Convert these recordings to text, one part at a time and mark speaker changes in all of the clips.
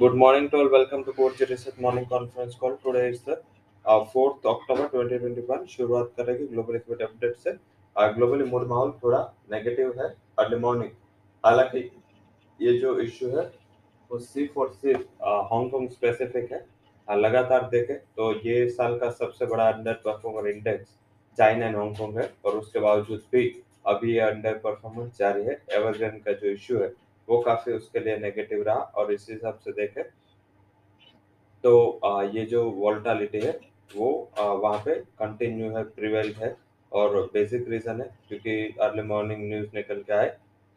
Speaker 1: Good morning to all. Welcome to Coach Research Morning Conference Call. Today is the uh, 4th October 2021 शुरुआत करेंगे global equity update से। Globally mood माहौल थोड़ा negative है। Early morning हालाँकि ये जो इश्यू है वो सिर्फ़ और सिर्फ़ हांगकांग स्पेसिफिक है। लगातार देखें तो ये साल का सबसे बड़ा under performer index China and Hong Kong है। और उसके बावजूद भी अभी ये अंडर परफॉर्मेंस जारी है। एवरग्रेन का जो इश्यू है वो काफ़ी उसके लिए नेगेटिव रहा और इस हिसाब से देखें तो आ, ये जो वॉल्टालिटी है वो वहाँ पे कंटिन्यू है प्रिवेल है और बेसिक रीजन है क्योंकि अर्ली मॉर्निंग न्यूज़ निकल के आए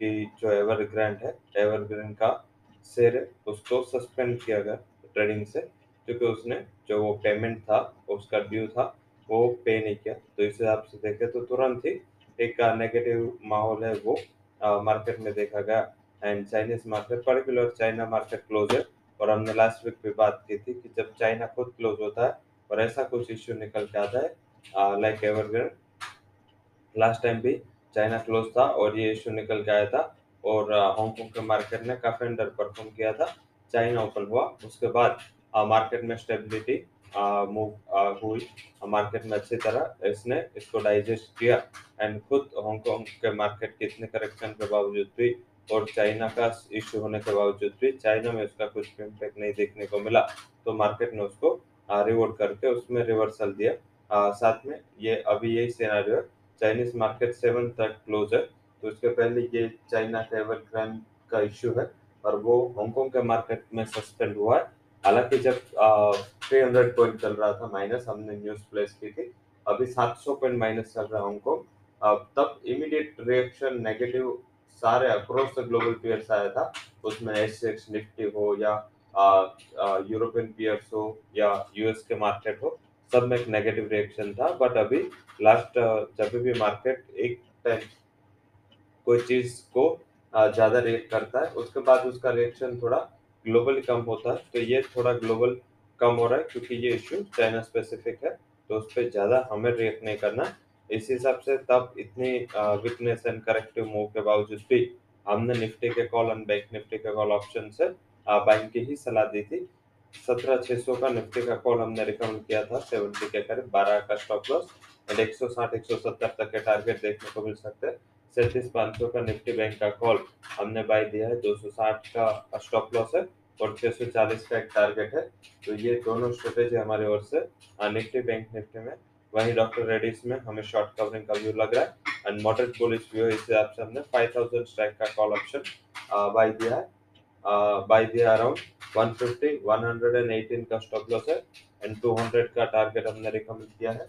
Speaker 1: कि जो एवरग्रैंड है एवरग्रैंड का शेयर है उसको सस्पेंड किया गया ट्रेडिंग से क्योंकि उसने जो वो पेमेंट था उसका ड्यू था वो पे नहीं किया। तो इस हिसाब से देखे तो तुरंत ही एक नेगेटिव माहौल है वो मार्केट में देखा गया। And Chinese market particular China market close है और हमने लास्ट वीक भी बात की थी कि जब चाइना खुद क्लोज होता है, और ऐसा कुछ इश्यू निकल के आता है लाइक एवरग्रेन लास्ट टाइम भी चाइना क्लोज था और ये इश्यू निकल के आया था, और हांगकांग के मार्केट ने काफ़ी अंडर परफॉर्म किया था। चाइना ओपन हुआ, उसके बाद मार्केट में स्टेबिलिटी मूव हुई मार्केट में अच्छी तरह इसने इसको डाइजेस्ट किया। एंड खुद हांगकांग के मार्केट के इतने करेक्शन के बावजूद भी और चाइना का इश्यू होने के बावजूद भी चाइना में उसका कुछ इम्पैक्ट नहीं देखने को मिला तो मार्केट ने उसको रिवॉर्ड करके उसमें रिवर्सल दिया। आ, साथ में ये अभी यही सिनेरियो है। चाइनीज़ मार्केट सेवन तक क्लोज है। तो उसके पहले ये चाइना का एवरग्रांड का इश्यू है और वो हांगकॉन्ग के मार्केट में सस्पेंड हुआ है। हालाँकि जब थ्री हंड्रेड पॉइंट चल रहा था माइनस हमने न्यूज़ प्लेस की थी अभी सात सौ पॉइंट माइनस चल रहा है हांगकांग तब इमीडिएट रिएक्शन नेगेटिव सारे अक्रॉस द ग्लोबल पेयर्स आया था। उसमें एस एक्स निफ्टी हो या यूरोपियन पेयर्स हो या यूएस के मार्केट हो, सब में एक नेगेटिव रिएक्शन था। बट अभी लास्ट जब भी मार्केट एक टाइम कोई चीज़ को ज़्यादा रिएक्ट करता है, उसके बाद उसका रिएक्शन थोड़ा ग्लोबली कम होता है। तो ये थोड़ा ग्लोबल कम हो रहा है, क्योंकि ये इश्यू चाइना स्पेसिफिक है तो उस पर ज़्यादा हमें रिएक्ट नहीं करना। इस हिसाब से तब इतनी वीकनेस एंड करेक्टिव मूव के बावजूद भी हमने निफ्टी के कॉल एंड बैंक निफ्टी के कॉल ऑप्शन से बैंक की ही सलाह दी थी। सत्रह छह सौ का निफ्टी का कॉल हमने रिकमेंड किया था सेवेंटी के करीब, बारह का स्टॉप लॉस एंड एक सौ साठ, एक सौ सत्तर तक के टारगेट देखने को मिल सकते हैं। सैंतीस पाँच सौ का निफ्टी बैंक का कॉल हमने बाय दिया है, दो सौ साठ का स्टॉप लॉस है और छह सौ चालीस का एक टारगेट है। तो ये दोनों स्ट्रेटेजी हमारी ओर से निफ्टी बैंक निफ्टी में वहीं डॉक्टर रेडिस में हमें शॉर्ट कवरिंग का व्यू लग रहा है। एंड मॉडरेट बुलिश व्यू इस हिसाब से हमने 5000 स्ट्राइक का कॉल ऑप्शन बाय दिया है। बाय दिया अराउंड 150 118 का स्टॉप लॉस है। एंड 200 का टारगेट हमने रिकमेंड किया है।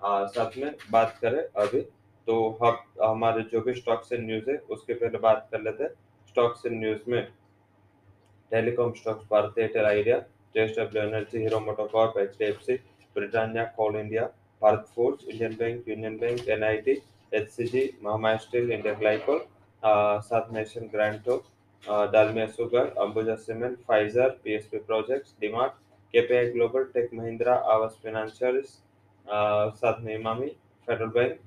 Speaker 1: आ, साथ में बात करें अभी तो हम हमारे जो भी स्टॉक्स एंड न्यूज़ है उसके पहले बात कर लेते हैं। स्टॉक्स एंड न्यूज़ में telecom stocks Bharti Airtel Idea JSW energy Hero MotoCorp Britannia Coal India Bharat Forge Indian Bank Union Bank NIT HCG Mahamaya steel India glycol सात नेशन ग्रांटो Dalmia sugar Ambuja cement Pfizer PSP projects DMart KPI global tech Mahindra Aavas financials साथ में Emami federal bank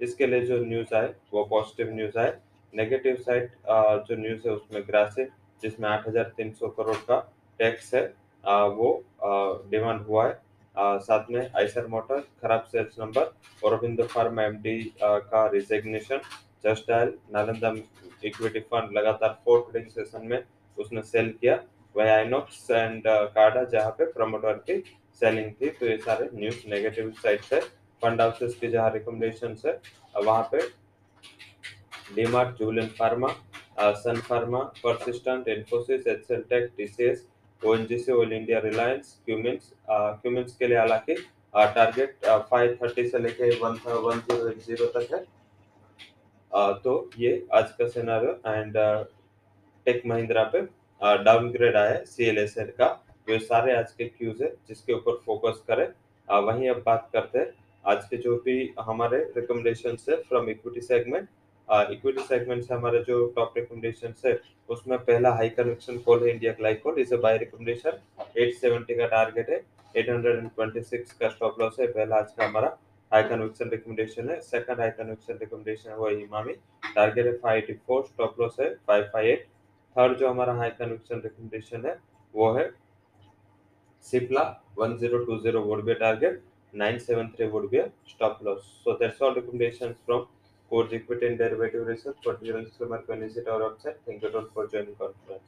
Speaker 1: इसके लिए जो news आए वो positive news आए। नेगेटिव साइड जो न्यूज़ है उसमें ग्रासिक जिसमें 8,300 करोड़ का टैक्स है वो डिमांड हुआ है। साथ में आइसर मोटर खराब sales number Aurobindo pharma MD का resignation just dial Nalanda equity fund लगातार फोर ट्रेडिंग सेशन में उसने सेल किया, वह आइनॉक्स एंड कार्डा जहाँ पे प्रमोटर की सेलिंग थी तो ये सारे न्यूज़ नेगेटिव साइड से फंड हाउसेस की जहाँ रिकमेंडेशन है वहाँ पे DMart Julian pharma sun pharma persistent Infosys excel tech TCS ONGC oil India Reliance Cummins Cummins के लिए हालाँकि टारगेट फाइव थर्टी से लेके one one zero eight zero तक है। uh, तो ये आज का सिनारियो एंड टेक महिंद्रा पे डाउनग्रेड आया है सी एल एस एल का। ये सारे आज के क्यूज है जिसके ऊपर फोकस करें। uh, वहीं अब बात करते हैं। आज के जो भी हमारे रिकमेंडेशन है from equity segment equity segment से हमारे जो टॉप रिकमेंडेशन है, उसमें पहला हाई कन्वेक्शन कॉल है इंडिया ग्लाइकोल इसे बाय रिकमेंडेशन 870 का टारगेट है 826 का स्टॉप लॉस है, पहला आज का हमारा हाई कन्वेक्शन रिकमेंडेशन है सेकंड हाई कन्वेक्शन रिकमेंडेशन है वो इमामी टारगेट है 584 स्टॉप लॉस है 558 थर्ड जो हमारा हाई कन्वेक्शन रिकमेंडेशन है, वो है Cipla 1020 would be a target 973 would be a stop loss. So, that's all recommendations Coach Equity and Derivative Research. Particular disclaimer when visit our website. Thank you all for joining conference.